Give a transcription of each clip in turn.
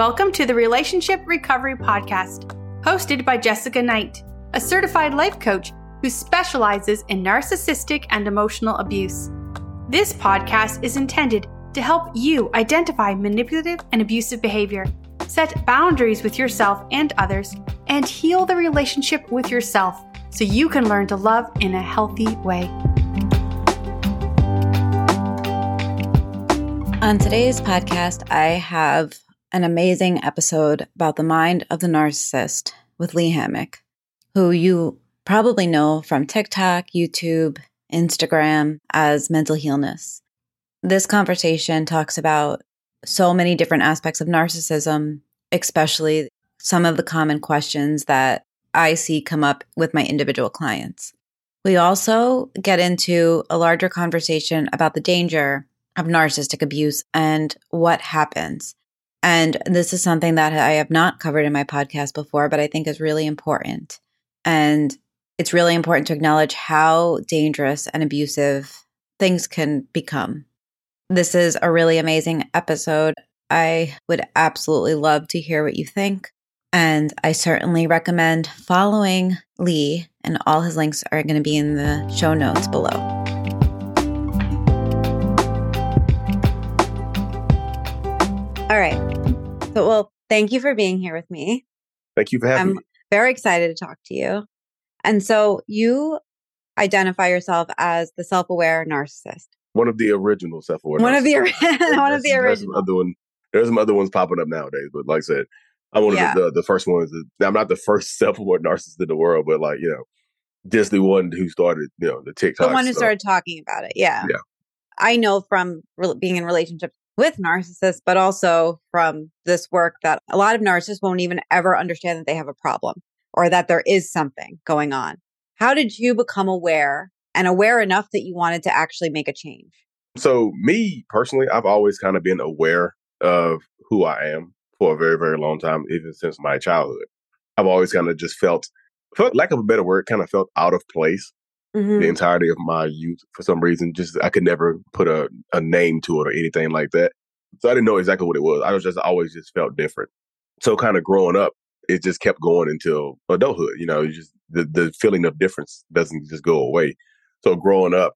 Welcome to the Relationship Recovery Podcast, hosted by Jessica Knight, a certified life coach who specializes in narcissistic and emotional abuse. This podcast is intended to help you identify manipulative and abusive behavior, set boundaries with yourself and others, and heal the relationship with yourself so you can learn to love in a healthy way. On today's podcast, I have an amazing episode about the mind of the narcissist with Lee Hammock, who you probably know from TikTok, YouTube, Instagram as Mental Healness. This conversation talks about so many different aspects of narcissism, especially some of the common questions that I see come up with my individual clients. We also get into a larger conversation about the danger of narcissistic abuse and what happens. And this is something that I have not covered in my podcast before, but I think is really important. And it's really important to acknowledge how dangerous and abusive things can become. This is a really amazing episode. I would absolutely love to hear what you think. And I certainly recommend following Lee, and all his links are going to be in the show notes below. So, well, thank you for being here with me. Thank you for having me. I'm me. very excited to talk to you. And so, you identify yourself as the self aware narcissist. One of the original self aware. One of the ori- one of the original. Other one, there's some other ones popping up nowadays, but like I said, I'm one Yeah. of the, the, the first ones. That, I'm not the first self aware narcissist in the world, but like, you know, just the one who started, you know, the TikTok. the one who stuff. started talking about it. Yeah. Yeah. I know from re- being in relationships with narcissists, but also from this work that a lot of narcissists won't even ever understand that they have a problem or that there is something going on. How did you become aware and aware enough that you wanted to actually make a change? So, me personally, I've always kind of been aware of who I am for a very, very long time, even since my childhood. I've always kind of just felt, felt lack of a better word, kind of felt out of place Mhm. the entirety of my youth for some reason. Just I could never put a, a name to it or anything like that. So I didn't know exactly what it was. I was just always just felt different. So kind of growing up, it just kept going until adulthood. You know, you just the the feeling of difference doesn't just go away. So growing up,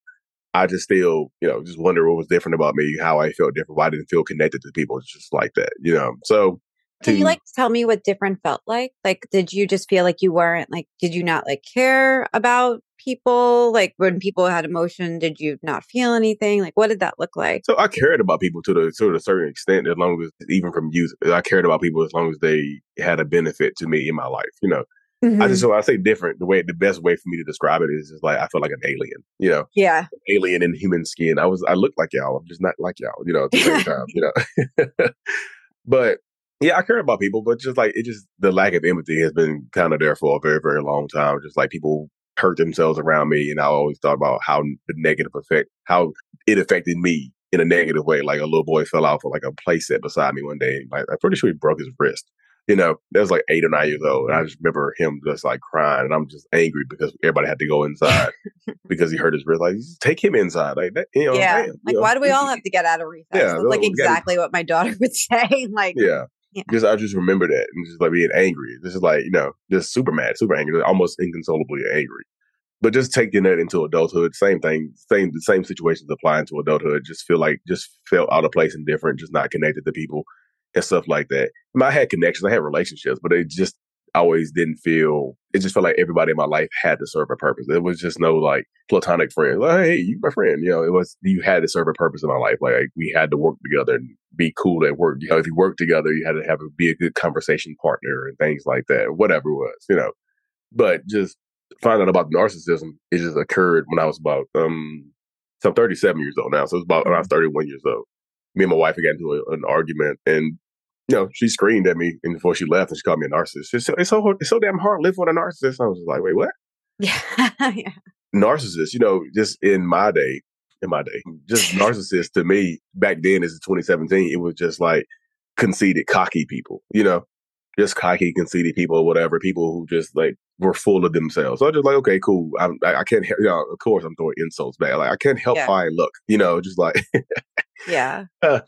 I just still, you know, just wonder what was different about me, how I felt different, why I didn't feel connected to people just like that, you know. So Can you like tell me what different felt like? Like, did you just feel like you weren't like, did you not like care about people? Like, when people had emotion, did you not feel anything? Like, what did that look like? So I cared about people to the to a certain extent, as long as even from youth, I cared about people as long as they had a benefit to me in my life. You know, I Mhm. just so I say different. The way the best way for me to describe it is just like I feel like an alien. You know, yeah. alien in human skin. I was I look like y'all. I'm just not like y'all. You know, at the same time. You know, but yeah, I care about people, but just like it just the lack of empathy has been kind of there for a very very long time. Just like people hurt themselves around me, and I always thought about how the negative effect, how it affected me in a negative way. Like a little boy fell off of like a playset beside me one day. Like I'm pretty sure he broke his wrist. You know, that was like eight or nine years old, and I just remember him just like crying, and I'm just angry because everybody had to go inside because he hurt his wrist. Like, take him inside, like that. You know, yeah. damn, you like, know, why do we all have to get out of recess? Yeah, That's like exactly what my daughter would say. like, Yeah. Yeah. Just I just remember that and just like being angry. This is like, you know, just super mad, super angry, almost inconsolably angry. But just taking that into adulthood, same thing, same the same situations applying to adulthood. Just feel like just felt out of place and different, just not connected to people and stuff like that. I, mean, I had connections, I had relationships, but it just always didn't feel it just felt like everybody in my life had to serve a purpose. It was just no like platonic friend. Like, hey, you my friend. You know, it was you had to serve a purpose in my life. Like we had to work together and be cool at work. You know, if you work together, you had to have a, be a good conversation partner and things like that. Whatever it was, you know. But just finding out about narcissism, it just occurred when I was about um so I'm 37 years old now. So it's about when I was 31 years old. Me and my wife got into a, an argument and you know, she screamed at me and before she left and she called me a narcissist. She said, it's so it's so damn hard living with a narcissist. I was just like, wait, what? yeah. yeah. narcissist, you know, just in my day, in my day, just narcissist to me back then as 2017, it was just like conceited, cocky people, you know, just cocky, conceited people or whatever, people who just like were full of themselves. So I was just like, okay, cool. I'm, I, I can't, help, you know, of course I'm throwing insults back. Like I can't help Yeah. how I look, you know, just like, Yeah. and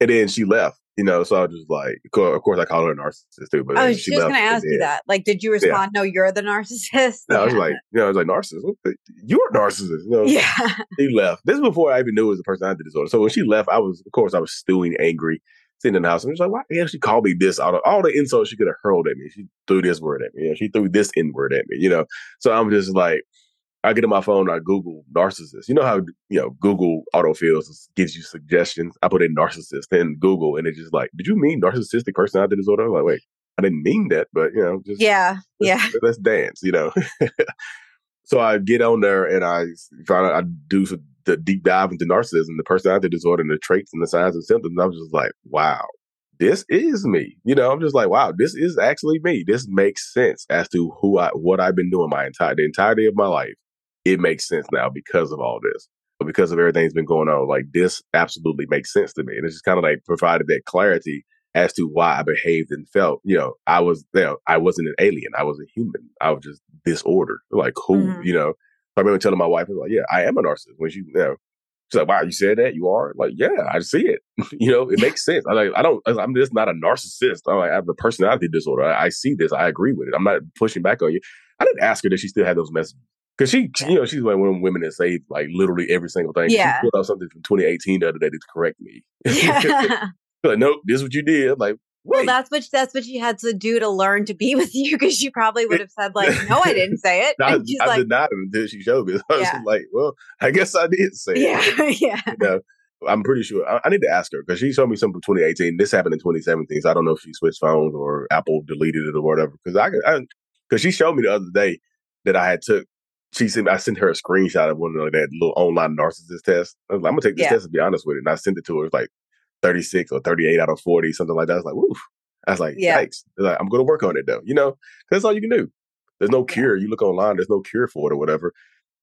then she left. You know, so I was just like, of course, I call her a narcissist too. But oh, I was just going to ask you that. Like, did you respond? Yeah. No, you're the narcissist. No, yeah. I was like, you know, I was like, narcissist. You're a narcissist. You know, yeah. He left. This is before I even knew it was a personality disorder. So when she left, I was, of course, I was stewing, angry, sitting in the house. And I was like, why the hell she called me this? All the, all the insults she could have hurled at me. She threw this word at me. You know, she threw this N word at me. You know, so I'm just like, I get on my phone, I Google narcissist. You know how you know Google autofills gives you suggestions. I put in narcissist in Google, and it's just like, did you mean narcissistic personality disorder? I'm like, wait, I didn't mean that, but you know, just yeah, let's, yeah. Let's dance, you know. so I get on there and I try to I do the deep dive into narcissism, the personality disorder, and the traits and the signs and symptoms. And I was just like, wow, this is me. You know, I'm just like, wow, this is actually me. This makes sense as to who I, what I've been doing my entire, the entirety of my life it makes sense now because of all this. But because of everything that's been going on, like this absolutely makes sense to me. And it's just kind of like provided that clarity as to why I behaved and felt, you know, I was you know, I wasn't an alien. I was a human. I was just disordered. Like who, mm-hmm. you know. So I remember telling my wife, like, yeah, I am a narcissist. When she, you know, she's like, wow, you said that? You are? Like, yeah, I see it. you know, it makes sense. I like, I don't, I'm just not a narcissist. I'm like, I have a personality disorder. I, I see this. I agree with it. I'm not pushing back on you. I didn't ask her that she still had those messages. Cause she, you know, she's like one of the women that say like literally every single thing. Yeah. She put out something from 2018 the other day to correct me. Yeah. like, nope, this is what you did. I'm like, Wait. Well, that's what that's what she had to do to learn to be with you because she probably would have said like, "No, I didn't say it." I, I like, did not until she showed me. I was yeah. like, "Well, I guess I did say yeah, it." Yeah, you know, I'm pretty sure. I, I, need to ask her because she showed me something from 2018. This happened in 2017, so I don't know if she switched phones or Apple deleted it or whatever. Because I, because she showed me the other day that I had took she sent I sent her a screenshot of one of that little online narcissist test. I was like, I'm gonna take this yeah. test and be honest with it. And I sent it to her. It's like 36 or 38 out of 40, something like that. I was like, woof. I was like, yeah. yikes. Like, I'm gonna work on it though, you know? That's all you can do. There's no cure. You look online, there's no cure for it or whatever.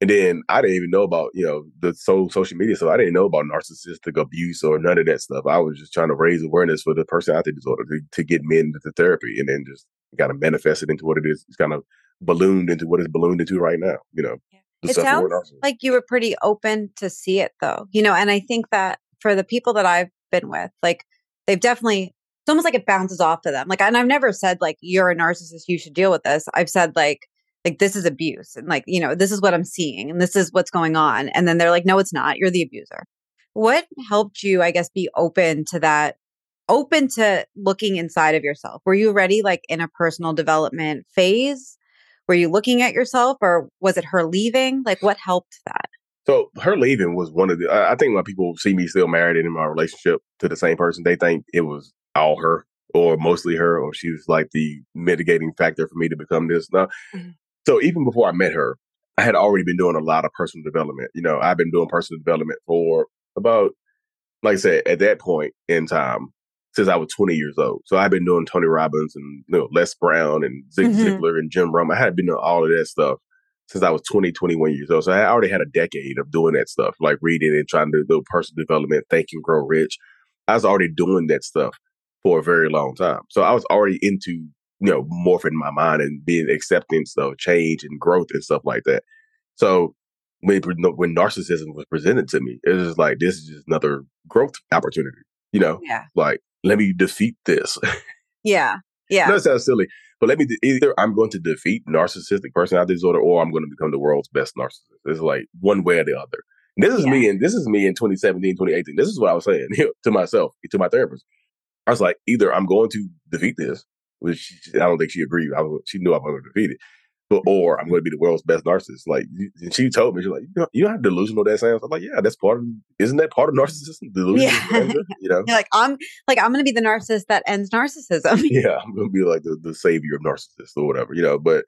And then I didn't even know about, you know, the so social media. So I didn't know about narcissistic abuse or none of that stuff. I was just trying to raise awareness for the personality disorder to, to get men into therapy and then just kind of manifest it into what it is. It's kind of ballooned into what it's ballooned into right now, you know. It sounds like you were pretty open to see it though, you know, and I think that for the people that I've been with, like they've definitely, it's almost like it bounces off to them. Like, and I've never said like, you're a narcissist, you should deal with this. I've said like, like this is abuse and like, you know, this is what I'm seeing and this is what's going on. And then they're like, no, it's not. You're the abuser. What helped you, I guess, be open to that open to looking inside of yourself? Were you already like in a personal development phase? Were you looking at yourself or was it her leaving? Like what helped that? So her leaving was one of the, I think when people see me still married and in my relationship to the same person, they think it was all her or mostly her, or she was like the mitigating factor for me to become this. Now, mm-hmm. so even before I met her, I had already been doing a lot of personal development. You know, I've been doing personal development for about, like I said, at that point in time, since I was 20 years old. So I've been doing Tony Robbins and you know Les Brown and Zig mm-hmm. Ziglar and Jim Rohn. I had been doing all of that stuff since I was 20, 21 years old. So I already had a decade of doing that stuff, like reading and trying to do personal development, think and grow rich. I was already doing that stuff for a very long time. So I was already into, you know, morphing my mind and being acceptance of change and growth and stuff like that. So when, when narcissism was presented to me, it was like, this is just another growth opportunity, you know? Yeah. Like, let me defeat this. Yeah. Yeah. that sounds silly, but let me either I'm going to defeat narcissistic personality disorder or I'm going to become the world's best narcissist. It's like one way or the other. And this is yeah. me and this is me in 2017, 2018. This is what I was saying to myself, to my therapist. I was like, either I'm going to defeat this, which I don't think she agreed. I was, she knew I was going to defeat it or I'm going to be the world's best narcissist. Like and she told me, she's like, you know, you know how delusional that sounds. I'm like, yeah, that's part of. Isn't that part of narcissism? Delusion, yeah. you know. You're like I'm like I'm going to be the narcissist that ends narcissism. yeah, I'm going to be like the, the savior of narcissists or whatever, you know. But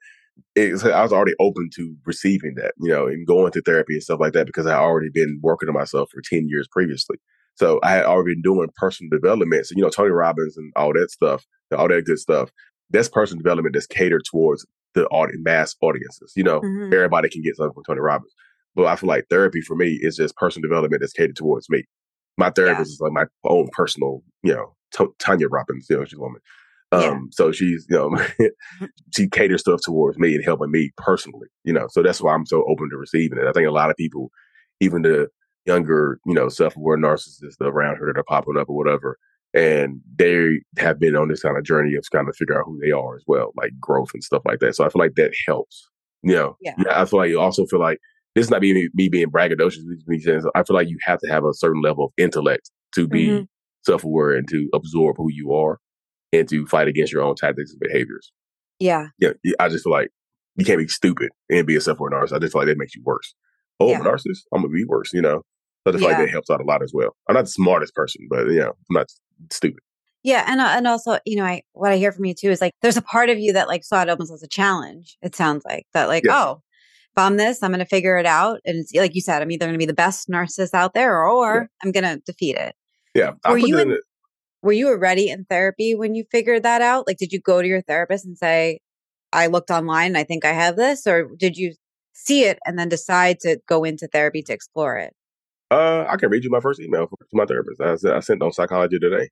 it, I was already open to receiving that, you know, and going to therapy and stuff like that because I already been working on myself for ten years previously. So I had already been doing personal development. So you know, Tony Robbins and all that stuff, all that good stuff. That's personal development that's catered towards the audience, mass audiences. You know, mm-hmm. everybody can get something from Tony Robbins. But I feel like therapy for me is just personal development that's catered towards me. My therapist yeah. is like my own personal, you know, T- Tanya Robbins, you know, she's a woman. Um, yeah. so she's, you know, she caters stuff towards me and helping me personally, you know, so that's why I'm so open to receiving it. I think a lot of people, even the younger, you know, self-aware narcissists around her that are popping up or whatever, and they have been on this kind of journey of kind of figure out who they are as well, like growth and stuff like that. So I feel like that helps. You know, Yeah. I feel like you also feel like this is not me, me being braggadocious. Me saying I feel like you have to have a certain level of intellect to be Mhm. self aware and to absorb who you are and to fight against your own tactics and behaviors. Yeah. Yeah, yeah, I just feel like you can't be stupid and be a self aware narcissist. I just feel like that makes you worse. Oh, I'm a narcissist. I'm gonna be worse. You know. So I just feel like that helps out a lot as well. I'm not the smartest person, but you know, I'm not stupid. Yeah, and uh, and also, you know, I what I hear from you too is like there's a part of you that like saw it almost as a challenge. It sounds like that, like, Yes. oh, bomb this, I'm going to figure it out, and it's like you said, I'm either going to be the best narcissist out there, or I'm going to defeat it. Yeah, Were you in Were you already in therapy when you figured that out? Like, did you go to your therapist and say, "I looked online, and I think I have this," or did you see it and then decide to go into therapy to explore it? Uh, I can read you my first email to my therapist. I, said- I sent on psychology today.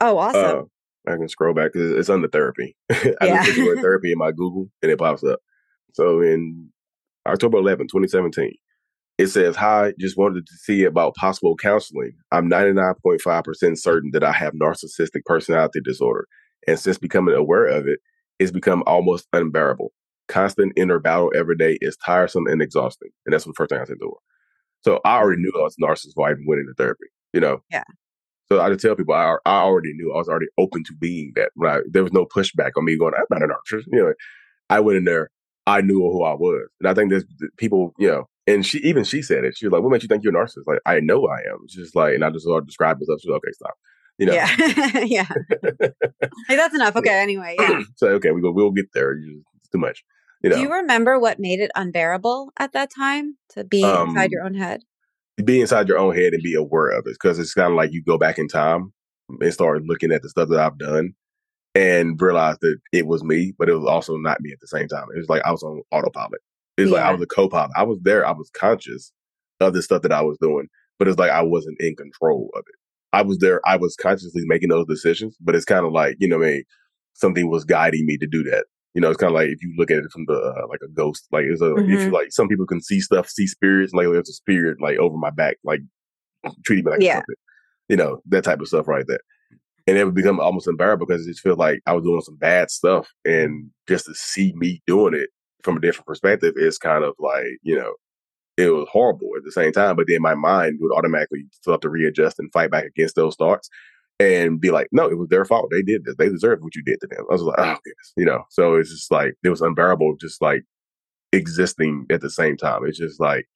Oh, awesome! Uh, I can scroll back because it's under therapy. I Yeah. just put the therapy in my Google and it pops up. So in October 11, 2017, it says, Hi, just wanted to see about possible counseling. I'm 99.5% certain that I have narcissistic personality disorder. And since becoming aware of it, it's become almost unbearable. Constant inner battle every day is tiresome and exhausting. And that's the first thing I said to her. So I already knew I was a narcissist before I even went into therapy, you know? Yeah. So I just tell people I, I already knew I was already open to being that. When I, there was no pushback on me going, I'm not a narcissist. You know, I went in there, I knew who I was. And I think there's people, you know, and she even she said it. She was like, What makes you think you're a narcissist? Like, I know I am. It's just like, and I just started describing myself. She's like, okay, stop. You know. Yeah, yeah. like that's enough. Okay. Anyway, yeah. so okay, we go we'll get there. It's too much. You know. Do you remember what made it unbearable at that time to be inside Um, your own head? be inside your own head and be aware of it because it's kind of like you go back in time and start looking at the stuff that I've done and realize that it was me, but it was also not me at the same time. It was like I was on autopilot. It was like I was a co-pilot. I was there. I was conscious of the stuff that I was doing, but it's like I wasn't in control of it. I was there. I was consciously making those decisions, but it's kind of like you know, what I mean, something was guiding me to do that. You know, it's kind of like if you look at it from the uh, like a ghost, like it's a if you Mhm. like some people can see stuff, see spirits, like there's a spirit like over my back, like treating me like Yeah. puppet. You know, that type of stuff right there. And it would become almost unbearable because it just felt like I was doing some bad stuff. And just to see me doing it from a different perspective is kind of like, you know, it was horrible at the same time. But then my mind would automatically start to readjust and fight back against those thoughts and be like, no, it was their fault. They did this. They deserved what you did to them. I was like, oh, goodness. You know, so it's just like, it was unbearable just like existing at the same time. It's just like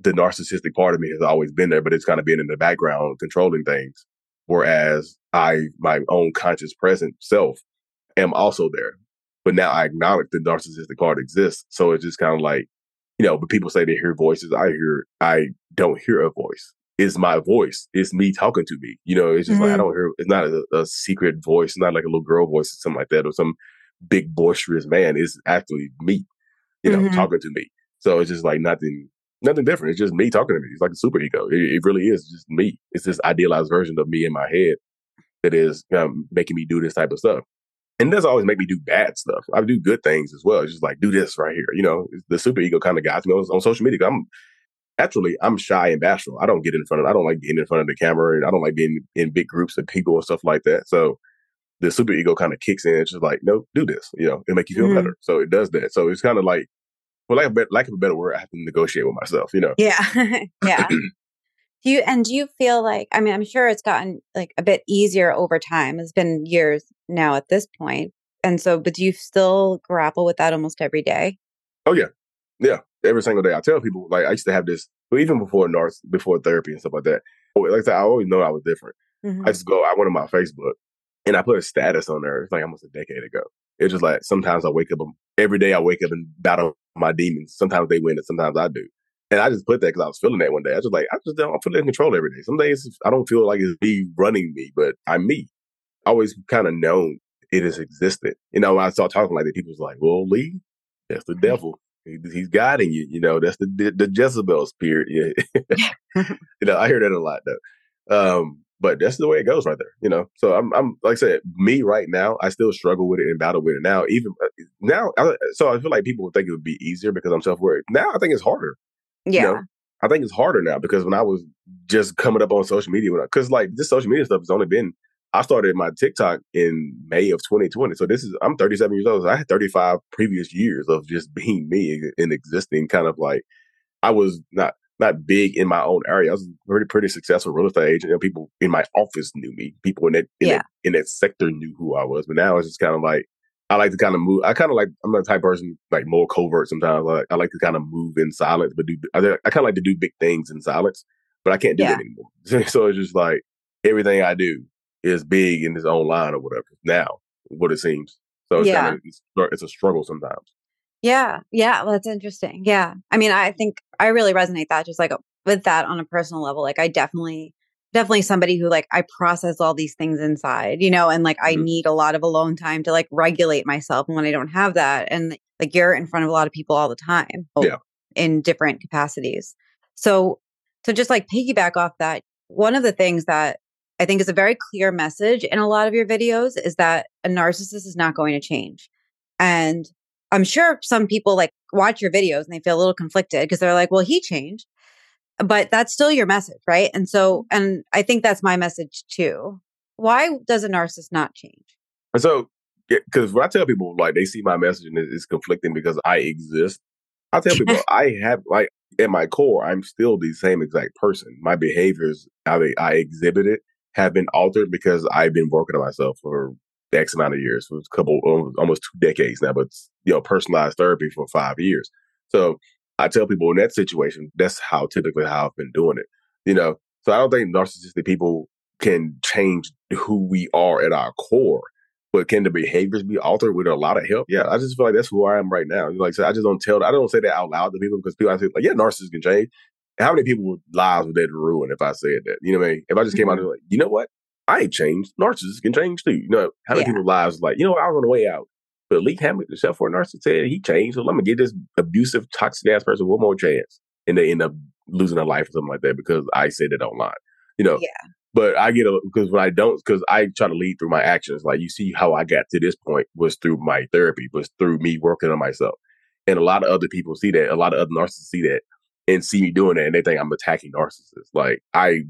the narcissistic part of me has always been there, but it's kind of been in the background controlling things. Whereas I, my own conscious present self, am also there. But now I acknowledge the narcissistic part exists. So it's just kind of like, you know, but people say they hear voices. I hear, I don't hear a voice. It's my voice. It's me talking to me. You know, it's just like, I Mhm. don't hear, it's not a, a secret voice. It's not like a little girl voice or something like that or some big boisterous man. It's actually me, you know, Mhm. talking to me. So it's just like nothing, nothing different. It's just me talking to me. It's like a super ego. It, it really is just me. It's this idealized version of me in my head that is um, making me do this type of stuff. And it doesn't always make me do bad stuff. I do good things as well. It's just like do this right here. You know, the super ego kind of guides me on, on social media. I'm naturally I'm shy and bashful. I don't get in front of. I don't like being in front of the camera, and I don't like being in big groups of people and stuff like that. So the super ego kind of kicks in. It's just like, no, do this. You know, it make you feel Mhm. better. So it does that. So it's kind of like, for lack of, lack of a better word, I have to negotiate with myself. You know, Yeah. yeah. Do you and do you feel like I mean I'm sure it's gotten like a bit easier over time. It's been years now at this point. And so but do you still grapple with that almost every day? Oh yeah, yeah. Every single day, I tell people like I used to have this, well, even before North, before therapy and stuff like that. Oh, Like I said, I always know I was different. Mhm. I just go, I went on my Facebook and I put a status on there. It's like almost a decade ago. It's just like sometimes I wake up, um, every day I wake up and battle my demons. Sometimes they win and sometimes I do. And I just put that because I was feeling that one day. I was just like, I just don't, I'm feeling in control every day. Some days I don't feel like it's me running me, but I'm me. I always kind of known it has existed. You know, when I start talking like that, people's like, well, Lee, that's the devil. He, he's guiding you. You know, that's the the, Jezebel spirit. Yeah. you know, I hear that a lot though. Um, but that's the way it goes right there. You know, so I'm I'm like I said, me right now, I still struggle with it and battle with it now. Even uh, now, I, so I feel like people would think it would be easier because I'm self aware. Now I think it's harder. you Yeah. know? I think it's harder now because when I was just coming up on social media, because like this social media stuff has only been I started my TikTok in May of 2020. So this is, I'm 37 years old. So I had 35 previous years of just being me and existing kind of like, I was not, not big in my own area. I was a pretty, pretty successful real estate agent. You know, people in my office knew me. People in that, in, Yeah. that, in that sector knew who I was. But now it's just kind of like, I like to kind of move. I kind of like, I'm the type of person, like more covert sometimes. Like, I like to kind of move in silence, but do, I, I kind of like to do big things in silence, but I can't do Yeah. that anymore. so it's just like everything I do is big in his own line or whatever now, what it seems. So it's Yeah. kind of, it's, it's a struggle sometimes. Yeah. Yeah. Well, that's interesting. Yeah. I mean, I think I really resonate that just like with that on a personal level. Like, I definitely, definitely somebody who like I process all these things inside, you know, and like I Mhm. need a lot of alone time to like regulate myself. And when I don't have that, and like you're in front of a lot of people all the time Yeah. in different capacities. So, so just like piggyback off that, one of the things that I think is a very clear message in a lot of your videos is that a narcissist is not going to change. And I'm sure some people like watch your videos and they feel a little conflicted because they're like, well, he changed. But that's still your message, right? And so, and I think that's my message too. Why does a narcissist not change? And so, because when I tell people like they see my message and it's conflicting because I exist, I tell people I have like at my core, I'm still the same exact person. My behaviors, how they, I exhibit it, have been altered because I've been working on myself for X amount of years, for a couple, almost two decades now, but you know, personalized therapy for five years. So I tell people in that situation, that's how typically how I've been doing it. You know, so I don't think narcissistic people can change who we are at our core. But can the behaviors be altered with a lot of help? Yeah, I just feel like that's who I am right now. Like I said, I just don't tell, I don't say that out loud to people because people I say like, yeah, narcissists can change. How many people lives would that ruin if I said that? You know what I mean? If I just came out and mm-hmm. like, you know what? I ain't changed. Narcissists can change too. You know, how many Yeah. people's lives like, you know, what? I was on the way out. But Lee Hammock, the self aware narcissist, said he changed. So let me give this abusive, toxic ass person one more chance. And they end up losing their life or something like that because I said it online. You know, Yeah. but I get a because when I don't because I try to lead through my actions. Like you see how I got to this point was through my therapy, was through me working on myself. And a lot of other people see that. A lot of other narcissists see that and see me doing that, and they think I'm attacking narcissists. Like I,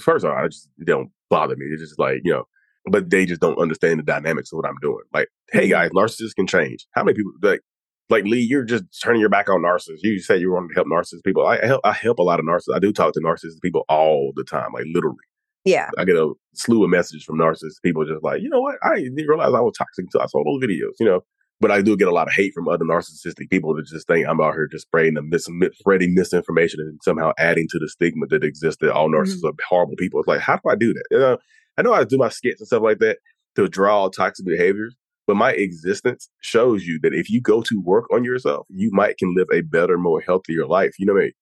first of all, I just don't bother me. It's just like you know, but they just don't understand the dynamics of what I'm doing. Like, hey Mhm. guys, narcissists can change. How many people like? Like Lee, you're just turning your back on narcissists. You say you want to help narcissist people. I help. I help a lot of narcissists. I do talk to narcissist people all the time, like literally. Yeah. I get a slew of messages from narcissists. People just like, you know what? I didn't realize I was toxic until I saw those videos, you know. But I do get a lot of hate from other narcissistic people that just think I'm out here just spreading the mis- mi- spreading misinformation and somehow adding to the stigma that exists that all mm-hmm. narcissists are horrible people. It's like, how do I do that? You know, I know I do my skits and stuff like that to draw toxic behaviors, but my existence shows you that if you go to work on yourself, you might can live a better, more healthier life. You know what I mean?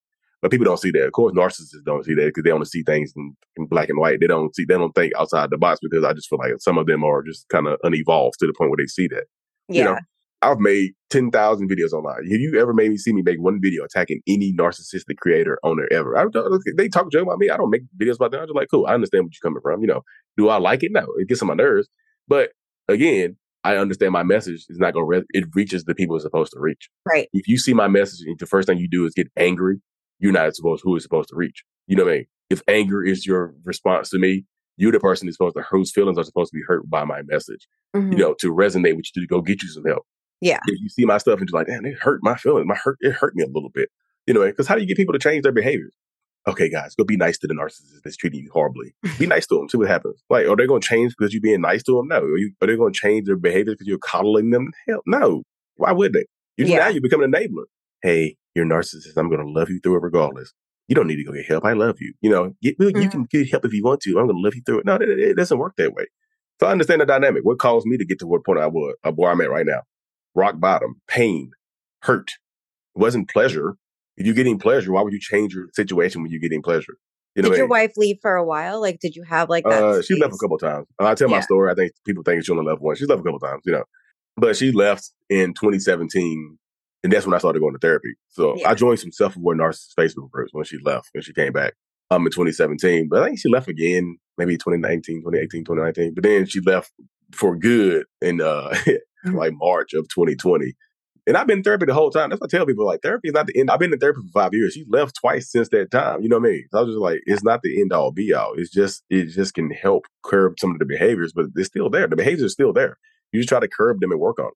But people don't see that. Of course, narcissists don't see that because they only see things in, in black and white. They don't see, they don't think outside the box because I just feel like some of them are just kind of unevolved to the point where they see that. Yeah. You know, I've made 10,000 videos online. Have you ever made me see me make one video attacking any narcissistic creator owner ever? I don't, they talk joke about me. I don't make videos about them. I'm just like, cool, I understand what you're coming from. You know, do I like it? No, it gets on my nerves. But again, I understand my message is not going to, re- it reaches the people it's supposed to reach. right. If you see my message and the first thing you do is get angry, you're not supposed who is supposed to reach. You know what I mean? If anger is your response to me, you're the person who's supposed to whose feelings are supposed to be hurt by my message. Mhm. You know, to resonate with you to go get you some help. Yeah. If you see my stuff and you're like, damn, it hurt my feelings. My hurt it hurt me a little bit. You know, because how do you get people to change their behaviors? Okay, guys, go be nice to the narcissist that's treating you horribly. Be nice to them. See what happens. Like, are they going to change because you're being nice to them? No. Are, you, are they going to change their behavior because you're coddling them? Hell, no. Why would they? You Yeah. now you become an enabler. Hey, you're a narcissist. I'm going to love you through it regardless. You don't need to go get help. I love you. You know, well, you Mhm. can get help if you want to. I'm going to love you through it. No, it, it doesn't work that way. So I understand the dynamic. What caused me to get to what point I was, uh, where I'm at right now? Rock bottom, pain, hurt. It wasn't pleasure. If you're getting pleasure, why would you change your situation when you're getting pleasure? You know, Did your wife leave for a while? Like, did you have like that? Uh, she left a couple times. I tell my story. I think people think she only left once. She left a couple times, you know. But she left in 2017, and that's when I started going to therapy. So Yeah. I joined some self-aware narcissist Facebook groups when she left, when she came back um, in 2017. But I think she left again, maybe 2019, 2018, 2019. But then she left for good in uh, Mhm. like March of 2020. And I've been in therapy the whole time. That's what I tell people like therapy is not the end. I've been in therapy for five years. She left twice since that time. You know what I mean? So I was just like, it's not the end all be all. It's just it just can help curb some of the behaviors, but they're still there. The behaviors are still there. You just try to curb them and work on them.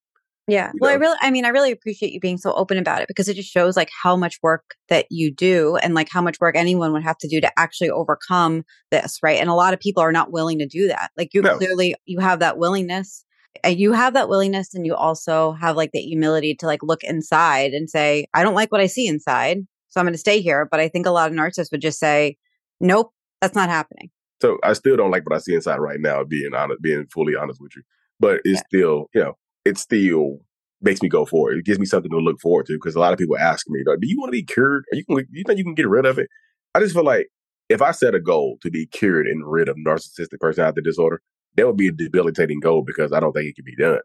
Yeah. Well, know? I really, I mean, I really appreciate you being so open about it because it just shows like how much work that you do and like how much work anyone would have to do to actually overcome this. Right. And a lot of people are not willing to do that. Like you no. clearly, you have that willingness. Eh, you have that willingness and you also have like the humility to like look inside and say, I don't like what I see inside. So I'm going to stay here. But I think a lot of narcissists would just say, nope, that's not happening. So I still don't like what I see inside right now, being honest, being fully honest with you. But it's yeah. still, you know, it still makes me go for it. It gives me something to look forward to because a lot of people ask me, "Do you want to be cured? Are you can, you think you can get rid of it?" I just feel like if I set a goal to be cured and rid of narcissistic personality disorder, that would be a debilitating goal because I don't think it can be done.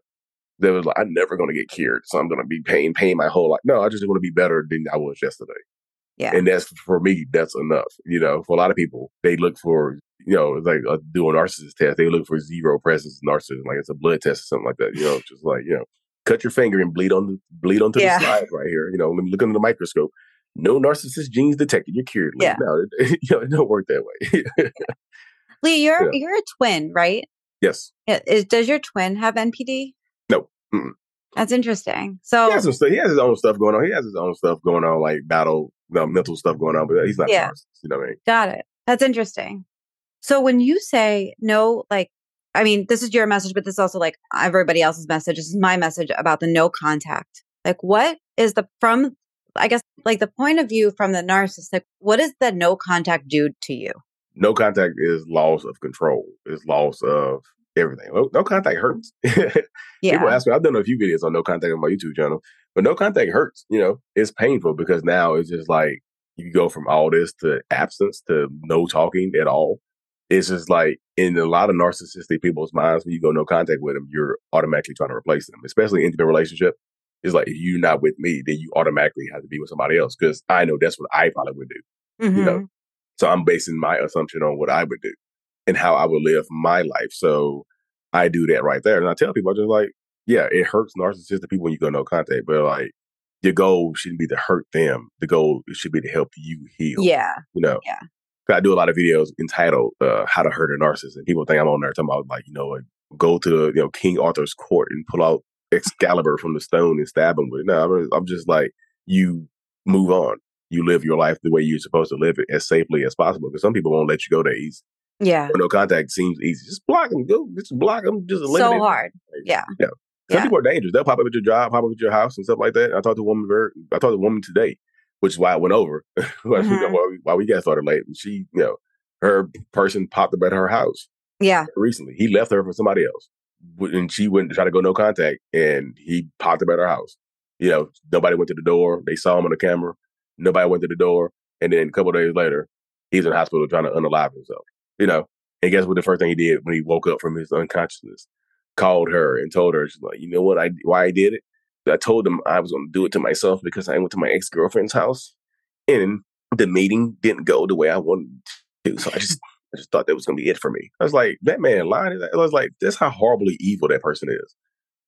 There was like, I'm never going to get cured, so I'm going to be paying paying my whole life. No, I just want to be better than I was yesterday. Yeah, and that's for me. That's enough. You know, for a lot of people, they look for you know, like uh, do a narcissist test. They look for zero presence narcissism, like it's a blood test or something like that. You know, just like you know, cut your finger and bleed on the bleed onto yeah. the slide right here. You know, let me look under the microscope. No narcissist genes detected. You're cured. Like, yeah. No, it, you know, it don't work that way. Lee, you're yeah. you're a twin, right? Yes. Is, does your twin have NPD? No. Mm-mm. That's interesting. So he has, some, he has his own stuff going on. He has his own stuff going on, like battle, mental stuff going on, but uh, he's not yeah. You know what I mean? Got it. That's interesting. So when you say no, like, I mean, this is your message, but this is also like everybody else's message. This is my message about the no contact. Like, what is the, from, I guess, like the point of view from the narcissist, like, what does the no contact do to you? No contact is loss of control, is loss of everything. No, no contact hurts. yeah. People ask me, I've done a few videos on no contact on my YouTube channel, but no contact hurts. You know, it's painful because now it's just like you go from all this to absence to no talking at all it's just like in a lot of narcissistic people's minds, when you go no contact with them, you're automatically trying to replace them, especially in intimate relationship. It's like if you're not with me, then you automatically have to be with somebody else because I know that's what I probably would do. Mm-hmm. You know, mm-hmm. so I'm basing my assumption on what I would do and how I would live my life. So I do that right there, and I tell people, I'm just like, yeah, it hurts narcissistic people when you go no contact, but like your goal shouldn't be to hurt them. The goal should be to help you heal. Yeah, you know. Yeah. I do a lot of videos entitled uh, "How to Hurt a Narcissist," and people think I'm on there talking about like you know like, go to you know King Arthur's court and pull out Excalibur from the stone and stab him with it. No, I'm, I'm just like you move on. You live your life the way you're supposed to live it as safely as possible. Because some people won't let you go that easy. Yeah. no contact seems easy. Just block them. Go. Just block them. Just eliminate. So hard. Yeah. Yeah. Some yeah. people are dangerous. They'll pop up at your job, pop up at your house, and stuff like that. I talked to a woman. Very, I talked to a woman today, which is why I went over. mm-hmm. why, we, why we got started late. And she, you know, her person popped up at her house. Yeah. Recently. He left her for somebody else. And she went to try to go no contact and he popped up at her house. You know, nobody went to the door. They saw him on the camera. Nobody went to the door. And then a couple days later, he's in the hospital trying to unalive himself. You know, and guess what the first thing he did when he woke up from his unconsciousness? Called her and told her, she's like, you know what I why I did it? I told him I was gonna do it to myself because I went to my ex girlfriend's house and the meeting didn't go the way I wanted to. So I just I just thought that was gonna be it for me. I was like, that man lying. I was like, that's how horribly evil that person is.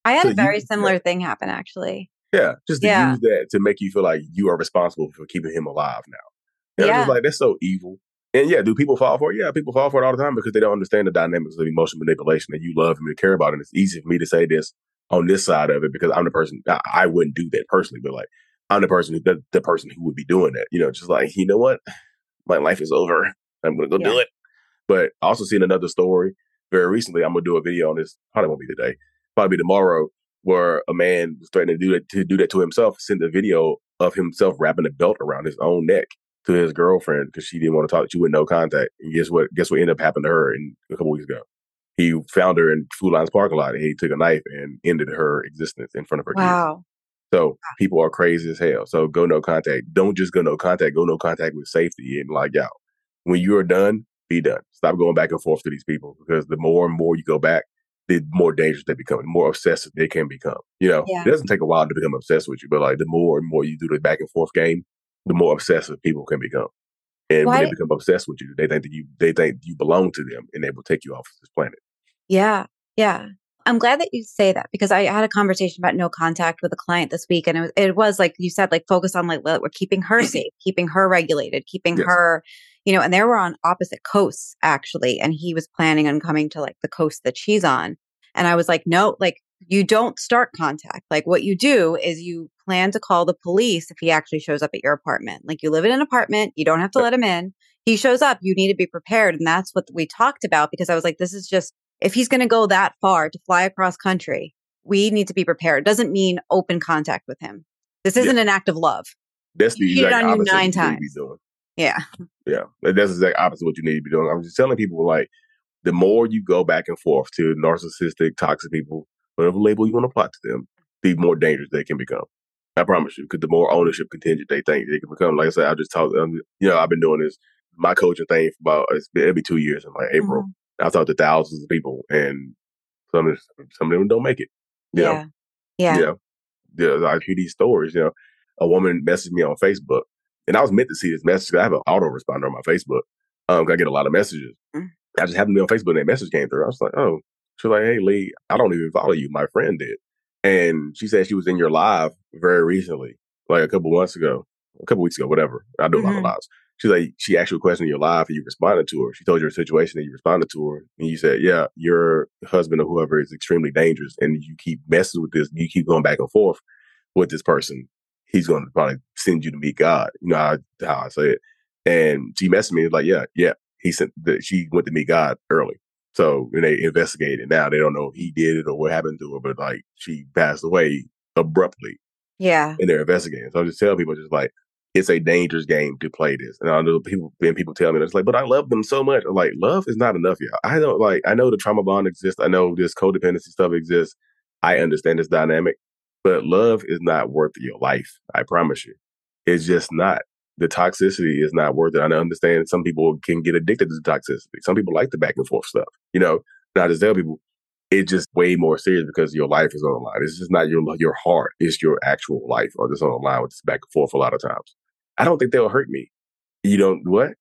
I had so a very similar thing happen actually. Yeah, just to yeah. use that to make you feel like you are responsible for keeping him alive now. And yeah. I was like, that's so evil. And yeah, do people fall for it? Yeah, people fall for it all the time because they don't understand the dynamics of emotional manipulation that you love and care about. And it's easy for me to say this on this side of it because I'm the person I, I wouldn't do that personally, but like I'm the person who the, the person who would be doing that. You know, just like you know what, my life is over. I'm gonna go yeah. do it. But I also seen another story very recently. I'm gonna do a video on this. Probably won't be today. Probably be tomorrow, where a man was threatening to do that to do that to himself. Sent a video of himself wrapping a belt around his own neck to his girlfriend because she didn't want to talk to you with no contact. And guess what? Guess what ended up happening to her in a couple weeks ago? He found her in Food Lions parking lot and he took a knife and ended her existence in front of her. Wow. Kids. So people are crazy as hell. So go no contact. Don't just go no contact. Go no contact with safety and like out when you are done, be done. Stop going back and forth to these people because the more and more you go back, the more dangerous they become, the more obsessive they can become. You know, yeah. it doesn't take a while to become obsessed with you, but like the more and more you do the back and forth game, the more obsessive people can become. And Why? when they become obsessed with you, they think that you they think you belong to them and they will take you off this planet. Yeah. Yeah. I'm glad that you say that because I had a conversation about no contact with a client this week, and it was, it was like you said, like focus on like we're keeping her safe, keeping her regulated, keeping yes. her, you know. And they were on opposite coasts actually, and he was planning on coming to like the coast that she's on, and I was like, no, like you don't start contact. Like what you do is you plan to call the police if he actually shows up at your apartment. Like you live in an apartment, you don't have to let him in. He shows up, you need to be prepared, and that's what we talked about because I was like, this is just if he's going to go that far to fly across country, we need to be prepared. It doesn't mean open contact with him. This isn't yeah. an act of love. That's the exact on opposite nine times. Yeah. Yeah. That's the exact opposite what you need to be doing. I'm just telling people like the more you go back and forth to narcissistic, toxic people, whatever label you want to apply to them, the more dangerous they can become. I promise you, because the more ownership contingent they think they can become. Like I said, I just talked, um, you know, I've been doing this, my coaching thing for about, it's been, it'll be two years in like April. Mm-hmm. I've talked to thousands of people, and some of some of them don't make it. yeah, know? yeah, you know, I hear these stories. You know, a woman messaged me on Facebook, and I was meant to see this message. I have an autoresponder on my Facebook. Um, I get a lot of messages. Mm. I just happened to be on Facebook, and that message came through. I was like, oh, she's like, hey Lee, I don't even follow you. My friend did, and she said she was in your live very recently, like a couple months ago, a couple weeks ago, whatever. I do mm-hmm. a lot of mm-hmm. lives. She's like, she actually questioned your live and you responded to her. She told you her situation and you responded to her. And you said, yeah, your husband or whoever is extremely dangerous. And you keep messing with this. You keep going back and forth with this person. He's going to probably send you to meet God. You know how, how I say it. And she messaged me like, yeah, yeah. He sent that she went to meet God early. So when they investigated now, they don't know if he did it or what happened to her, but like she passed away abruptly. Yeah. And they're investigating. So I just tell people just like, it's a dangerous game to play this. And I know people, and people tell me, it's like, but I love them so much. I'm like, love is not enough, y'all. I don't like, I know the trauma bond exists. I know this codependency stuff exists. I understand this dynamic, but love is not worth your life. I promise you. It's just not. The toxicity is not worth it. I understand some people can get addicted to the toxicity. Some people like the back and forth stuff. You know, not just tell people, it's just way more serious because your life is on the line. It's just not your your heart; it's your actual life, or just on the line with this back and forth a lot of times. I don't think they'll hurt me. You don't what?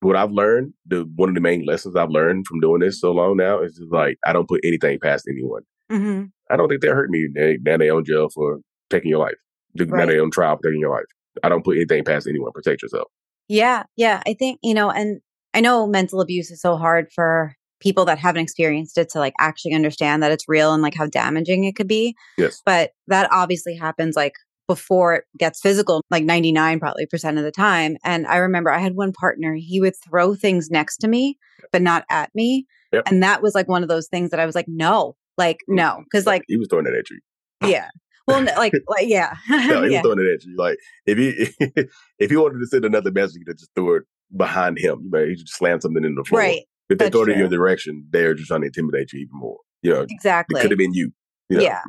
What I've learned, the one of the main lessons I've learned from doing this so long now is just like I don't put anything past anyone. Mm-hmm. I don't think they'll hurt me. They, now they on jail for taking your life. Right. Now they on trial for taking your life. I don't put anything past anyone. Protect yourself. Yeah, yeah. I think you know, and I know mental abuse is so hard for people that haven't experienced it to like actually understand that it's real and like how damaging it could be. Yes. But that obviously happens like before it gets physical, like 99 probably percent of the time. And I remember I had one partner, he would throw things next to me, but not at me. Yep. And that was like one of those things that I was like, no, like, no. Cause like he was throwing it at you. Yeah. Well, like, like, yeah. no, he yeah. was throwing it at you. Like, if he if he wanted to send another message, he could just throw it behind him. Know, he just slam something in the floor. Right. If they throw it in your direction, they're just trying to intimidate you even more. You know, exactly. It could have been you. you know? Yeah,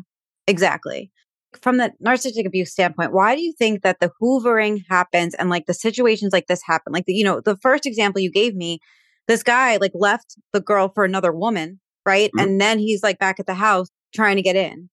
exactly from the narcissistic abuse standpoint, why do you think that the hoovering happens and like the situations like this happen? Like the, you know, the first example you gave me, this guy like left the girl for another woman, right? Mm-hmm. And then he's like back at the house trying to get in.